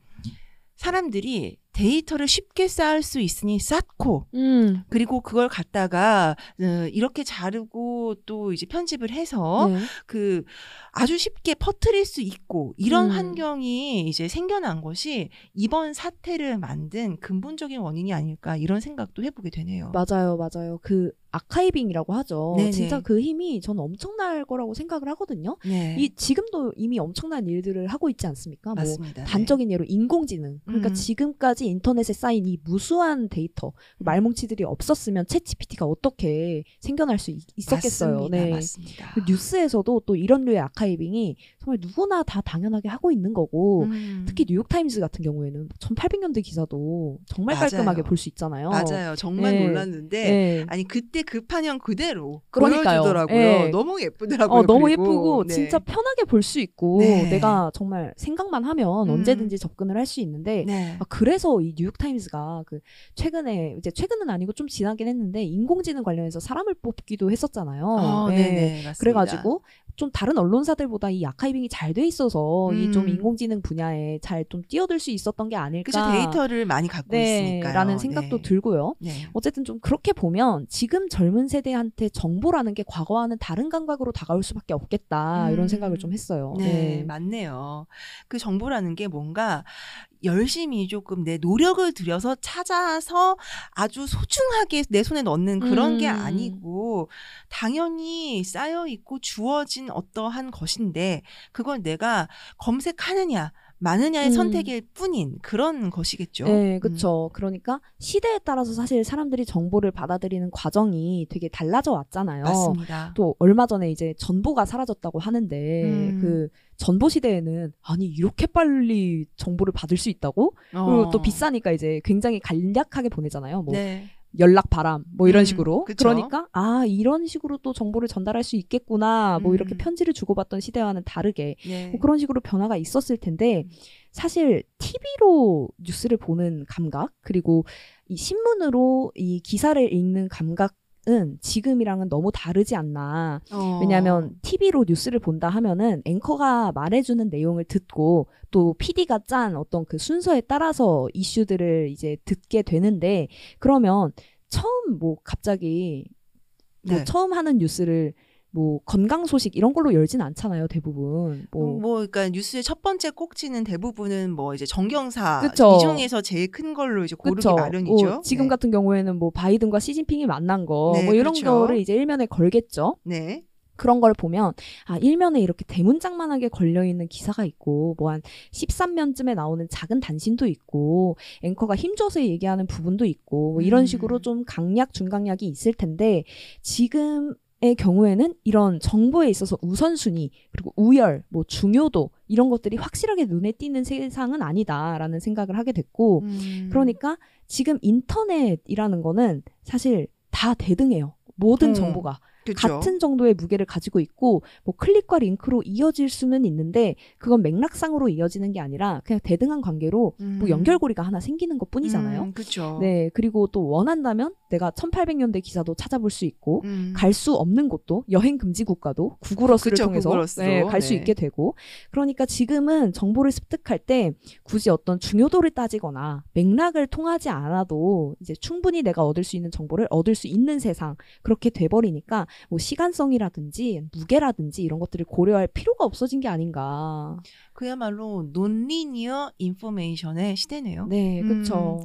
사람들이 데이터를 쉽게 쌓을 수 있으니 쌓고 음. 그리고 그걸 갖다가 어, 이렇게 자르고 또 이제 편집을 해서 네. 그 아주 쉽게 퍼뜨릴 수 있고 이런 음. 환경이 이제 생겨난 것이 이번 사태를 만든 근본적인 원인이 아닐까 이런 생각도 해보게 되네요. 맞아요, 맞아요. 그 아카이빙이라고 하죠. 네네. 진짜 그 힘이 저는 엄청날 거라고 생각을 하거든요. 네, 이 지금도 이미 엄청난 일들을 하고 있지 않습니까? 뭐 맞습니다. 네. 단적인 예로 인공지능. 그러니까 음. 지금까지 인터넷에 쌓인 이 무수한 데이터, 말뭉치들이 없었으면 챗 GPT가 어떻게 생겨날 수 있, 있었겠어요. 맞습니다. 네. 맞습니다. 그 뉴스에서도 또 이런 류의 아카이빙이 정말 누구나 다 당연하게 하고 있는 거고 음. 특히 뉴욕타임스 같은 경우에는 1800년대 기사도 정말 맞아요. 깔끔하게 볼 수 있잖아요. 맞아요. 정말 네. 놀랐는데 네. 아니 그때 그 판형 그대로 그러니까요. 보여주더라고요. 예. 너무 예쁘더라고요. 어, 너무 그리고. 예쁘고 네. 진짜 편하게 볼 수 있고 네. 내가 정말 생각만 하면 음. 언제든지 접근을 할 수 있는데 네. 아, 그래서 이 뉴욕 타임스가 그 최근에 이제 최근은 아니고 좀 지나긴 했는데 인공지능 관련해서 사람을 뽑기도 했었잖아요. 어, 네. 그래가지고 좀 다른 언론사들보다 이 아카이빙이 잘 돼 있어서 이좀 음. 인공지능 분야에 잘 좀 뛰어들 수 있었던 게 아닐까. 그죠 데이터를 많이 갖고 네, 있으니까요. 라는 생각도 네. 들고요. 네. 어쨌든 좀 그렇게 보면 지금 젊은 세대한테 정보라는 게 과거와는 다른 감각으로 다가올 수밖에 없겠다 음. 이런 생각을 좀 했어요. 네, 맞네요. 그 정보라는 게 뭔가 열심히 조금 내 노력을 들여서 찾아서 아주 소중하게 내 손에 넣는 그런 게 음. 아니고 당연히 쌓여 있고 주어진 어떠한 것인데 그걸 내가 검색하느냐 마느냐의 음. 선택일 뿐인 그런 것이겠죠. 네, 그렇죠. 그러니까 시대에 따라서 사실 사람들이 정보를 받아들이는 과정이 되게 달라져 왔잖아요. 맞습니다. 또 얼마 전에 이제 전보가 사라졌다고 하는데 음. 그 전보 시대에는 아니 이렇게 빨리 정보를 받을 수 있다고? 그리고 어. 또 비싸니까 이제 굉장히 간략하게 보내잖아요. 뭐 네. 연락 바람 뭐 이런 음, 식으로. 그쵸. 그러니까 아 이런 식으로 또 정보를 전달할 수 있겠구나. 뭐 이렇게 음. 편지를 주고받던 시대와는 다르게 네. 뭐 그런 식으로 변화가 있었을 텐데 사실 TV로 뉴스를 보는 감각 그리고 이 신문으로 이 기사를 읽는 감각 은 지금이랑은 너무 다르지 않나. 어. 왜냐하면 TV로 뉴스를 본다 하면은 앵커가 말해주는 내용을 듣고 또 PD가 짠 어떤 그 순서에 따라서 이슈들을 이제 듣게 되는데 그러면 처음 뭐 갑자기 뭐 네. 처음 하는 뉴스를 뭐 건강 소식 이런 걸로 열진 않잖아요 대부분 뭐, 뭐 그러니까 뉴스의 첫 번째 꼭지는 대부분은 뭐 이제 정경사 그쵸. 이 중에서 제일 큰 걸로 이제 고르기 그쵸. 마련이죠. 뭐 지금 네. 같은 경우에는 뭐 바이든과 시진핑이 만난 거 네, 뭐 이런 그렇죠. 거를 이제 일면에 걸겠죠. 네. 그런 걸 보면 아 일면에 이렇게 대문짝만하게 걸려 있는 기사가 있고 뭐 한 13면쯤에 나오는 작은 단신도 있고 앵커가 힘줘서 얘기하는 부분도 있고 뭐 이런 음. 식으로 좀 강약 중강약이 있을 텐데 지금 의 경우에는 이런 정보에 있어서 우선순위 그리고 우열 뭐 중요도 이런 것들이 확실하게 눈에 띄는 세상은 아니다라는 생각을 하게 됐고 음. 그러니까 지금 인터넷이라는 거는 사실 다 대등해요. 모든 어. 정보가 그쵸? 같은 정도의 무게를 가지고 있고 뭐 클릭과 링크로 이어질 수는 있는데 그건 맥락상으로 이어지는 게 아니라 그냥 대등한 관계로 뭐 음. 연결고리가 하나 생기는 것 뿐이잖아요. 음. 네, 그리고 또 원한다면 내가 1800년대 기사도 찾아볼 수 있고 음. 갈수 없는 곳도 여행 금지 국가도 구글어스를 그쵸, 통해서 구글어스로. 네, 갈수 네. 있게 되고 그러니까 지금은 정보를 습득할 때 굳이 어떤 중요도를 따지거나 맥락을 통하지 않아도 이제 충분히 내가 얻을 수 있는 정보를 얻을 수 있는 세상 그렇게 돼버리니까 뭐 시간성이라든지 무게라든지 이런 것들을 고려할 필요가 없어진 게 아닌가. 그야말로 논리니어 인포메이션의 시대네요. 네, 그렇죠.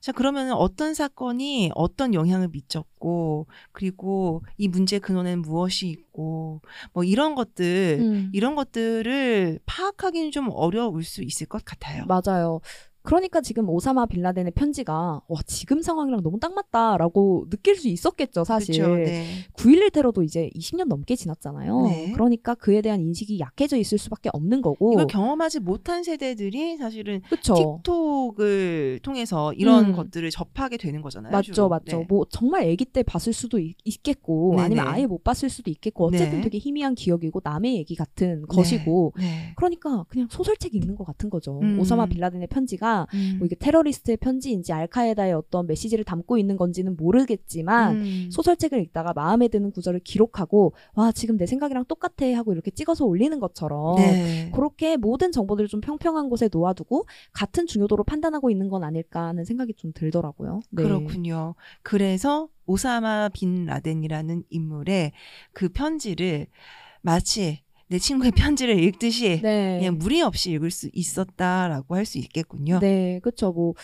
자, 그러면 어떤 사건이 어떤 영향을 미쳤고, 그리고 이 문제 근원에는 무엇이 있고, 뭐 이런 것들, 음. 이런 것들을 파악하기는 좀 어려울 수 있을 것 같아요. 맞아요. 그러니까 지금 오사마 빌라덴의 편지가 와 지금 상황이랑 너무 딱 맞다라고 느낄 수 있었겠죠 사실. 그렇죠. 네. 9.11 테러도 이제 20년 넘게 지났잖아요. 네. 그러니까 그에 대한 인식이 약해져 있을 수밖에 없는 거고. 이걸 경험하지 못한 세대들이 사실은 그렇죠. 틱톡을 통해서 이런 음. 것들을 접하게 되는 거잖아요. 맞죠, 주로. 맞죠. 네. 뭐 정말 아기 때 봤을 수도 있, 겠고 네네. 아니면 아예 못 봤을 수도 있겠고 어쨌든 네. 되게 희미한 기억이고 남의 얘기 같은 것이고 네. 그러니까 그냥 소설책 읽는 것 같은 거죠. 음. 오사마 빌라덴의 편지가 음. 뭐 이게 테러리스트의 편지인지 알카에다의 어떤 메시지를 담고 있는 건지는 모르겠지만 음. 소설책을 읽다가 마음에 드는 구절을 기록하고 와 지금 내 생각이랑 똑같아 하고 이렇게 찍어서 올리는 것처럼 네. 그렇게 모든 정보들을 좀 평평한 곳에 놓아두고 같은 중요도로 판단하고 있는 건 아닐까 하는 생각이 좀 들더라고요. 네. 그렇군요. 그래서 오사마 빈 라덴이라는 인물의 그 편지를 마치 내 친구의 *laughs* 편지를 읽듯이 네. 그냥 무리 없이 읽을 수 있었다라고 할 수 있겠군요. 네, 그렇죠. 뭐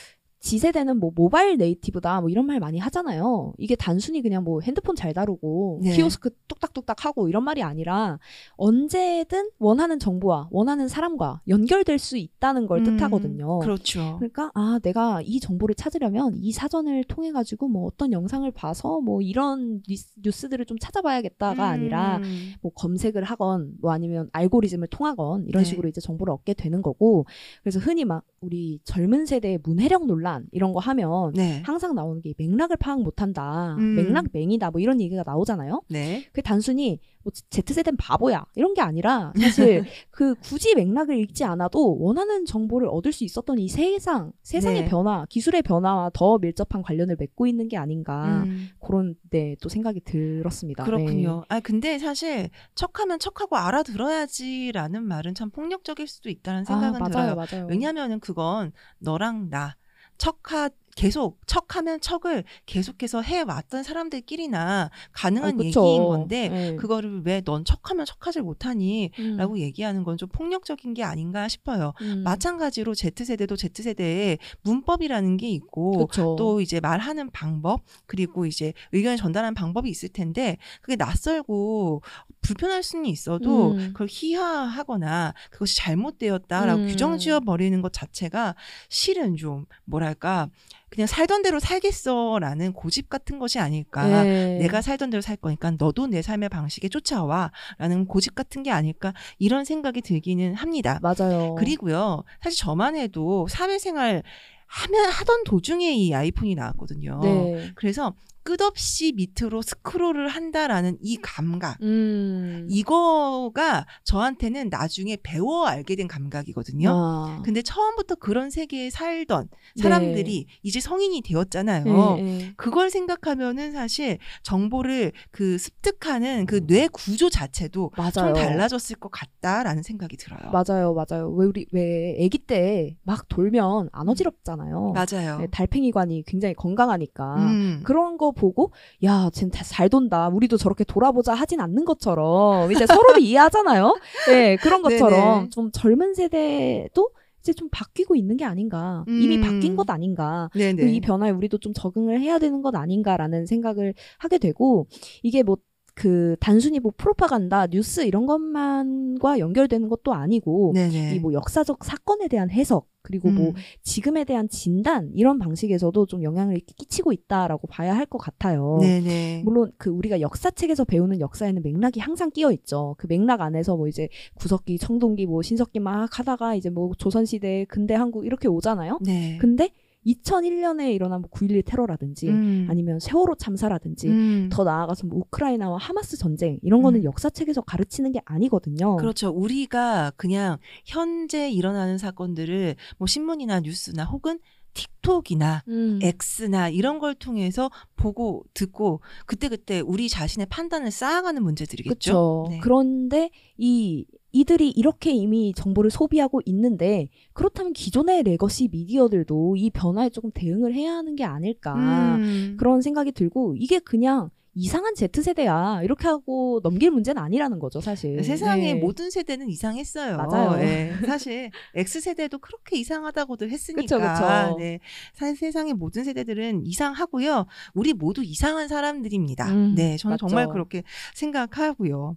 지세대는 뭐 모바일 네이티브다 뭐 이런 말 많이 하잖아요. 이게 단순히 그냥 뭐 핸드폰 잘 다루고 네. 키오스크 뚝딱뚝딱 하고 이런 말이 아니라 언제든 원하는 정보와 원하는 사람과 연결될 수 있다는 걸 음, 뜻하거든요. 그렇죠. 그러니까 아 내가 이 정보를 찾으려면 이 사전을 통해 가지고 뭐 어떤 영상을 봐서 뭐 이런 뉴스, 뉴스들을 좀 찾아봐야겠다가 아니라 음. 뭐 검색을 하건 뭐 아니면 알고리즘을 통하건 이런 네. 식으로 이제 정보를 얻게 되는 거고 그래서 흔히 막 우리 젊은 세대의 문해력 논란 이런 거 하면 네. 항상 나오는 게 맥락을 파악 못한다 음. 맥락맹이다 뭐 이런 얘기가 나오잖아요 네. 그게 단순히 뭐 Z세대는 바보야 이런 게 아니라 사실 *laughs* 그 굳이 맥락을 읽지 않아도 원하는 정보를 얻을 수 있었던 이 세상 세상의 네. 변화 기술의 변화와 더 밀접한 관련을 맺고 있는 게 아닌가 음. 그런 네, 또 생각이 들었습니다 네. 그렇군요. 아 근데 사실 척하면 척하고 알아들어야지라는 말은 참 폭력적일 수도 있다는 생각은 아, 들어요. 맞아요, 맞아요. 왜냐하면은 그건 너랑 나 척하 계속 척하면 척을 계속해서 해왔던 사람들끼리나 가능한 아. 얘기인 건데 네. 그거를 왜 넌 척하면 척하질 못하니? 음. 라고 얘기하는 건 좀 폭력적인 게 아닌가 싶어요. 음. 마찬가지로 Z세대도 Z세대의 문법이라는 게 있고 그쵸. 또 이제 말하는 방법 그리고 이제 의견을 전달하는 방법이 있을 텐데 그게 낯설고 불편할 수는 있어도 음. 그걸 희화하거나 그것이 잘못되었다라고 음. 규정 지어 버리는 것 자체가 실은 좀 뭐랄까 그냥 살던 대로 살겠어라는 고집 같은 것이 아닐까. 네. 내가 살던 대로 살 거니까 너도 내 삶의 방식에 쫓아와라는 고집 같은 게 아닐까 이런 생각이 들기는 합니다. 맞아요. 그리고요, 사실 저만 해도 사회생활 하면 하던 도중에 이 아이폰이 나왔거든요. 네. 그래서 끝없이 밑으로 스크롤을 한다라는 이 감각. 음. 이거가 저한테는 나중에 배워 알게 된 감각이거든요. 아. 근데 처음부터 그런 세계에 살던 사람들이 이제 성인이 되었잖아요. 네, 네. 그걸 생각하면은 사실 정보를 그 습득하는 그 뇌 구조 자체도 맞아요. 좀 달라졌을 것 같다라는 생각이 들어요. 맞아요, 맞아요. 왜 우리 왜 아기 때 막 돌면 안 어지럽잖아요. 맞아요. 네, 달팽이관이 굉장히 건강하니까. 음. 그런 거 보고 야, 쟤잘 돈다. 우리도 저렇게 돌아보자 하진 않는 것처럼 이제 서로를 *laughs* 이해하잖아요. 네, 그런 것처럼 네네. 좀 젊은 세대도 이제 좀 바뀌고 있는 게 아닌가. 이미 음. 바뀐 것 아닌가. 이 변화에 우리도 좀 적응을 해야 되는 것 아닌가라는 생각을 하게 되고 이게 뭐그 단순히 뭐 프로파간다, 뉴스 이런 것만과 연결되는 것도 아니고. 이 뭐 역사적 사건에 대한 해석 그리고 뭐 음. 지금에 대한 진단 이런 방식에서도 좀 영향을 끼치고 있다라고 봐야 할 것 같아요. 네네. 물론 그 우리가 역사책에서 배우는 역사에는 맥락이 항상 끼어 있죠. 그 맥락 안에서 뭐 이제 구석기, 청동기, 뭐 신석기 막 하다가 이제 뭐 조선시대, 근대 한국 이렇게 오잖아요. 네. 근데 2001년에 일어난 뭐 9.11 테러라든지 음. 아니면 세월호 참사라든지 음. 더 나아가서 뭐 우크라이나와 하마스 전쟁 이런 거는 음. 역사책에서 가르치는 게 아니거든요. 그렇죠. 우리가 그냥 현재 일어나는 사건들을 뭐 신문이나 뉴스나 혹은 틱톡이나 음. X나 이런 걸 통해서 보고 듣고 그때그때 우리 자신의 판단을 쌓아가는 문제들이겠죠. 네. 그런데 이 이들이 이렇게 이미 정보를 소비하고 있는데 그렇다면 기존의 legacy 미디어들도 이 변화에 조금 대응을 해야 하는 게 아닐까 음. 그런 생각이 들고 이게 그냥 이상한 Z세대야 이렇게 하고 넘길 문제는 아니라는 거죠 사실. 세상의 네. 모든 세대는 이상했어요. 맞아요. 예. *laughs* 사실 X 세대도 그렇게 이상하다고들 했으니까. 그쵸, 그쵸. 네. 사- 세상의 모든 세대들은 이상하고요. 우리 모두 이상한 사람들입니다. 음, 네, 저는 맞죠. 정말 그렇게 생각하고요.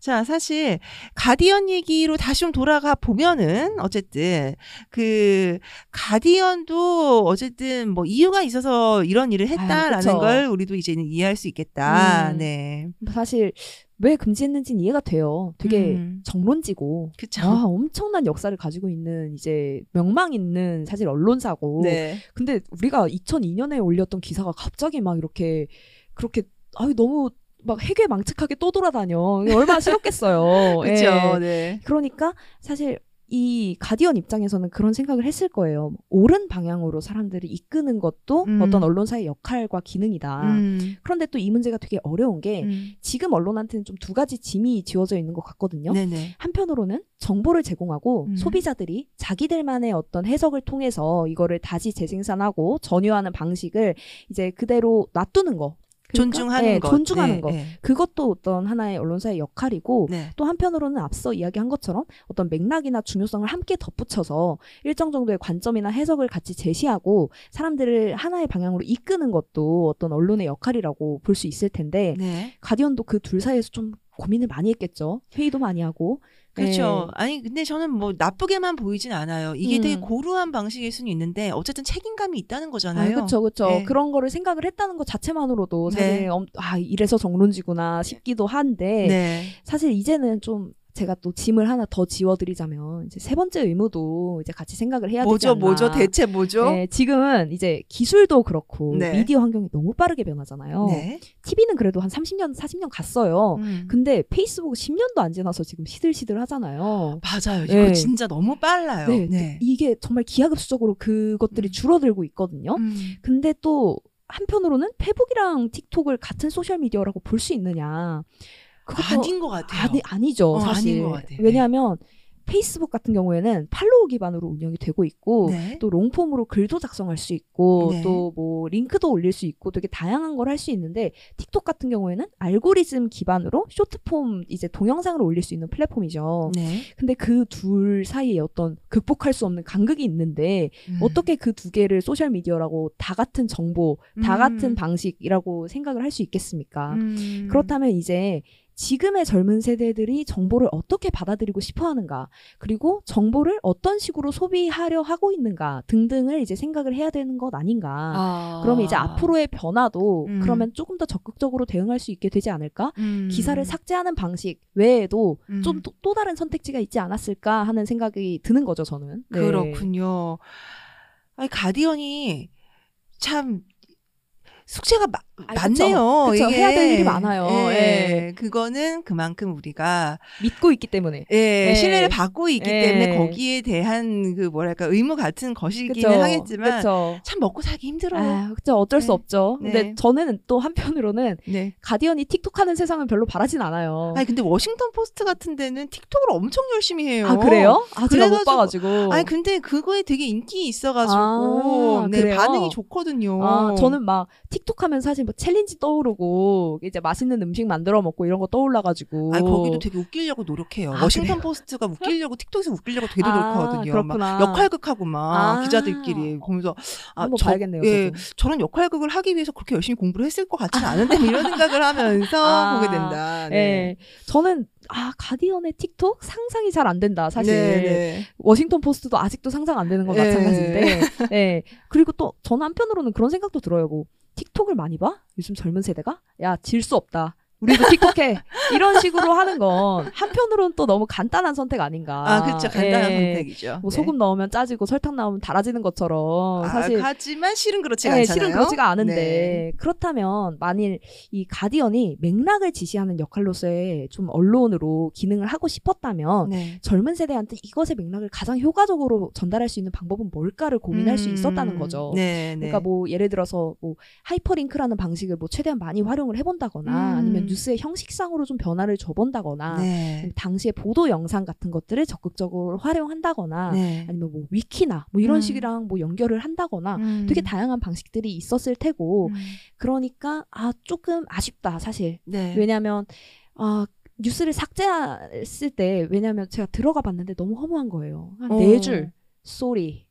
자, 사실 가디언 얘기로 다시 좀 돌아가 보면은 어쨌든 그 가디언도 어쨌든 뭐 이유가 있어서 이런 일을 했다라는 그쵸. 걸 우리도 이제는 이해할 수 있겠다. 음. 네. 사실 왜 금지했는지는 이해가 돼요. 되게 음. 정론지고 그쵸. 아, 엄청난 역사를 가지고 있는 이제 명망 있는 사실 언론사고 네. 근데 우리가 2002년에 올렸던 기사가 갑자기 막 이렇게 그렇게 아유 너무 막 해괴 망측하게 떠돌아다녀 얼마나 싫었겠어요. *laughs* 그렇죠. 예. 네. 그러니까 사실 이 가디언 입장에서는 그런 생각을 했을 거예요. 옳은 방향으로 사람들을 이끄는 것도 음. 어떤 언론사의 역할과 기능이다. 음. 그런데 또 이 문제가 되게 어려운 게 음. 지금 언론한테는 좀 두 가지 짐이 지어져 있는 것 같거든요. 네네. 한편으로는 정보를 제공하고 음. 소비자들이 자기들만의 어떤 해석을 통해서 이거를 다시 재생산하고 전유하는 방식을 이제 그대로 놔두는 거. 그러니까, 존중하는 네, 것. 존중하는 네, 거. 네. 그것도 어떤 하나의 언론사의 역할이고 네. 또 한편으로는 앞서 이야기한 것처럼 어떤 맥락이나 중요성을 함께 덧붙여서 일정 정도의 관점이나 해석을 같이 제시하고 사람들을 하나의 방향으로 이끄는 것도 어떤 언론의 역할이라고 볼 수 있을 텐데 네. 가디언도 그 둘 사이에서 좀 고민을 많이 했겠죠. 회의도 많이 하고. 그렇죠. 네. 아니 근데 저는 뭐 나쁘게만 보이진 않아요. 이게 되게 음. 고루한 방식일 수는 있는데 어쨌든 책임감이 있다는 아, 거잖아요. 그렇죠, 그렇죠. 네. 그런 거를 생각을 했다는 것 자체만으로도 사실 네. 엄- 아 이래서 정론지구나 싶기도 한데 네. 사실 이제는 좀 제가 또 짐을 하나 더 지워드리자면 이제 세 번째 의무도 이제 같이 생각을 해야 되지 뭐죠, 않나. 뭐죠, 대체 뭐죠? 네, 지금은 이제 기술도 그렇고 네. 미디어 환경이 너무 빠르게 변하잖아요. 네. TV는 그래도 한 30년, 40년 갔어요. 음. 근데 페이스북 10년도 안 지나서 지금 시들시들 하잖아요. 맞아요. 이거 네. 진짜 너무 빨라요. 네, 네. 이게 정말 기하급수적으로 그것들이 음. 줄어들고 있거든요. 음. 근데 또 한편으로는 페북이랑 틱톡을 같은 소셜 미디어라고 볼 수 있느냐? 아닌 것 같아요. 아니 아니죠 어, 사실. 같아요. 왜냐하면 페이스북 같은 경우에는 follow 기반으로 운영이 되고 있고 네. 또 long-form으로 글도 작성할 수 있고 네. 또뭐 링크도 올릴 수 있고 되게 다양한 걸 할 수 있는데 틱톡 같은 경우에는 알고리즘 기반으로 쇼트폼 이제 동영상을 올릴 수 있는 플랫폼이죠. 네. 근데 그 둘 사이에 어떤 극복할 수 없는 간극이 있는데 음. 어떻게 그 두 개를 소셜 미디어라고 다 같은 정보, 다 음. 같은 방식이라고 생각을 할 수 있겠습니까? 음. 그렇다면 이제 지금의 젊은 세대들이 정보를 어떻게 받아들이고 싶어 하는가, 그리고 정보를 어떤 식으로 소비하려 하고 있는가 등등을 이제 생각을 해야 되는 것 아닌가. 아. 그러면 이제 앞으로의 변화도 음. 그러면 조금 더 적극적으로 대응할 수 있게 되지 않을까? 음. 기사를 삭제하는 방식 외에도 음. 좀또 다른 선택지가 있지 않았을까 하는 생각이 드는 거죠, 저는. 네. 그렇군요. 아니 가디언이 참 숙제가 마- 아, 많네요. 그쵸. 그쵸. 해야 될 일이 많아요. 예. 예. 그거는 그만큼 우리가 믿고 있기 때문에. 예, 예. 신뢰를 받고 있기 예. 때문에 거기에 대한 그 뭐랄까 의무 같은 것이기는 그쵸. 하겠지만. 참 먹고 살기 힘들어요. 아, 그쵸. 어쩔 수 네. 없죠. 네. 근데 저는 또 한편으로는 네. 가디언이 틱톡 하는 세상은 별로 바라진 않아요. 아니 근데 워싱턴 포스트 같은 데는 틱톡을 엄청 열심히 해요. 아, 그래요? 아, 제가 못 봐가지고. 아니 근데 그거에 되게 인기 있어가지고 아, 네? 반응이 좋거든요. 아, 저는 막 틱톡 하면 사실 뭐 challenge 떠오르고 이제 맛있는 음식 만들어 먹고 이런 거 떠올라가지고. 아 거기도 되게 웃기려고 노력해요. 아, 워싱턴 포스트가 웃기려고 틱톡에서 웃기려고 되게 아, 노력하거든요. 그렇구나. 막 역할극하고 막 아. 기자들끼리 보면서 아, 한번 저- 봐야겠네요. 예, 저도. 저런 역할극을 하기 위해서 그렇게 열심히 공부를 했을 것 같지는 않은데 뭐 이런 생각을 하면서 *laughs* 아, 보게 된다. 예. 저는 아 가디언의 틱톡 상상이 잘 안 된다 사실. 네, 네. 워싱턴 포스트도 아직도 상상 안 되는 건 예. 마찬가지인데. 예. 그리고 또 저는 한편으로는 그런 생각도 들어요. 뭐 틱톡을 많이 봐? 요즘 젊은 세대가? 야, 질 수 없다. 우리도 틱톡해. 이런 식으로 하는 건 한편으로는 또 너무 간단한 선택 아닌가. 아, 그렇죠. 간단한 예. 선택이죠. 뭐 네. 소금 넣으면 짜지고 설탕 넣으면 달아지는 것처럼 아, 사실 하지만 실은 그렇지 예, 않잖아요. 실은 그렇지가 않은데 네. 그렇다면 만일 이 가디언이 맥락을 지시하는 역할로서의 좀 언론으로 기능을 하고 싶었다면 네. 젊은 세대한테 이것의 맥락을 가장 효과적으로 전달할 수 있는 방법은 뭘까를 고민할 수 음, 있었다는 거죠. 네, 네. 그러니까 뭐 예를 들어서 뭐 하이퍼링크라는 방식을 뭐 최대한 많이 활용을 해본다거나 음. 아니면 뉴스의 형식상으로 좀 변화를 줘본다거나 네. 당시의 보도 영상 같은 것들을 적극적으로 활용한다거나 네. 아니면 뭐 위키나 뭐 이런 음. 식이랑 뭐 연결을 한다거나 음. 되게 다양한 방식들이 있었을 테고 음. 그러니까 아 조금 아쉽다 사실 네. 왜냐하면 아 뉴스를 삭제했을 때 왜냐하면 제가 들어가 봤는데 너무 허무한 거예요 한 어. 네줄 sorry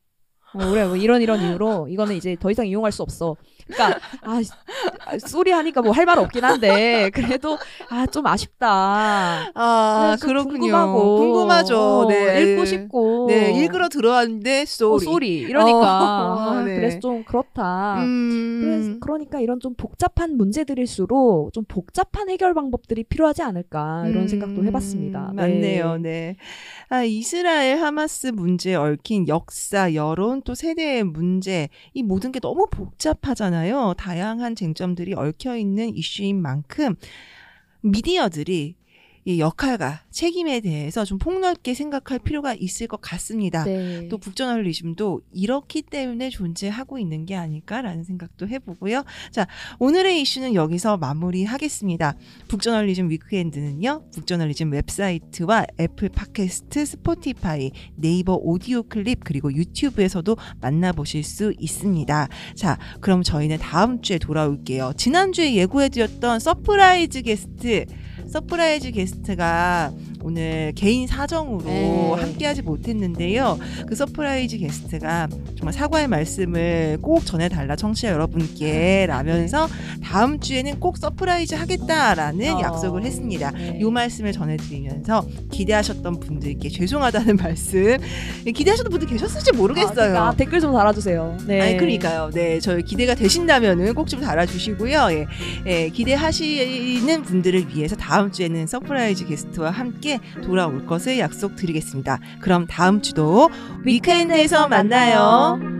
어, 그래 뭐 이런 이런 이유로 이거는 이제 더 이상 이용할 수 없어 그러니까 아, 아 sorry 하니까 뭐 할 말 없긴 한데 그래도 아 좀 아쉽다 아, 좀 그렇군요. 궁금하고 궁금하죠. 어, 네. 읽고 싶고 네, 읽으러 들어왔는데 어, sorry. sorry 이러니까 어, 아, 네. 그래서 좀 그렇다 음. 그래서 그러니까 이런 좀 복잡한 문제들일수록 좀 복잡한 해결 방법들이 필요하지 않을까 이런 음, 생각도 해봤습니다. 맞네요. 네. 아, 이스라엘 하마스 문제에 얽힌 역사, 여론, 또 세대의 문제, 이 모든 게 너무 복잡하잖아요. 다양한 쟁점들이 얽혀 있는 이슈인 만큼 미디어들이 이 역할과 책임에 대해서 좀 폭넓게 생각할 필요가 있을 것 같습니다. 네. 또 북저널리즘도 이렇기 때문에 존재하고 있는 게 아닐까라는 생각도 해보고요. 자, 오늘의 이슈는 여기서 마무리하겠습니다. 북저널리즘 위크엔드는요, 북저널리즘 웹사이트와 애플 팟캐스트, 스포티파이, 네이버 오디오 클립, 그리고 유튜브에서도 만나보실 수 있습니다. 자, 그럼 저희는 다음 주에 돌아올게요. 지난주에 예고해드렸던 surprise 게스트, surprise 게스트가 오늘 개인 사정으로 네. 함께하지 못했는데요. 그 surprise 게스트가 정말 사과의 말씀을 꼭 전해달라 청취자 여러분께 라면서 다음 주에는 꼭 surprise 하겠다라는 어. 약속을 했습니다. 네. 이 말씀을 전해드리면서 기대하셨던 분들께 죄송하다는 *laughs* 말씀 기대하셨던 분들 계셨을지 아, 모르겠어요. 그러니까 댓글 좀 달아주세요. 네. 아니 그러니까요. 네, 저희 기대가 되신다면은 꼭 좀 달아주시고요. 예, 예, 기대하시는 분들을 위해서 다음 주에는 surprise 게스트와 함께 돌아올 것을 약속드리겠습니다. 그럼 다음 주도 위크엔드에서 만나요.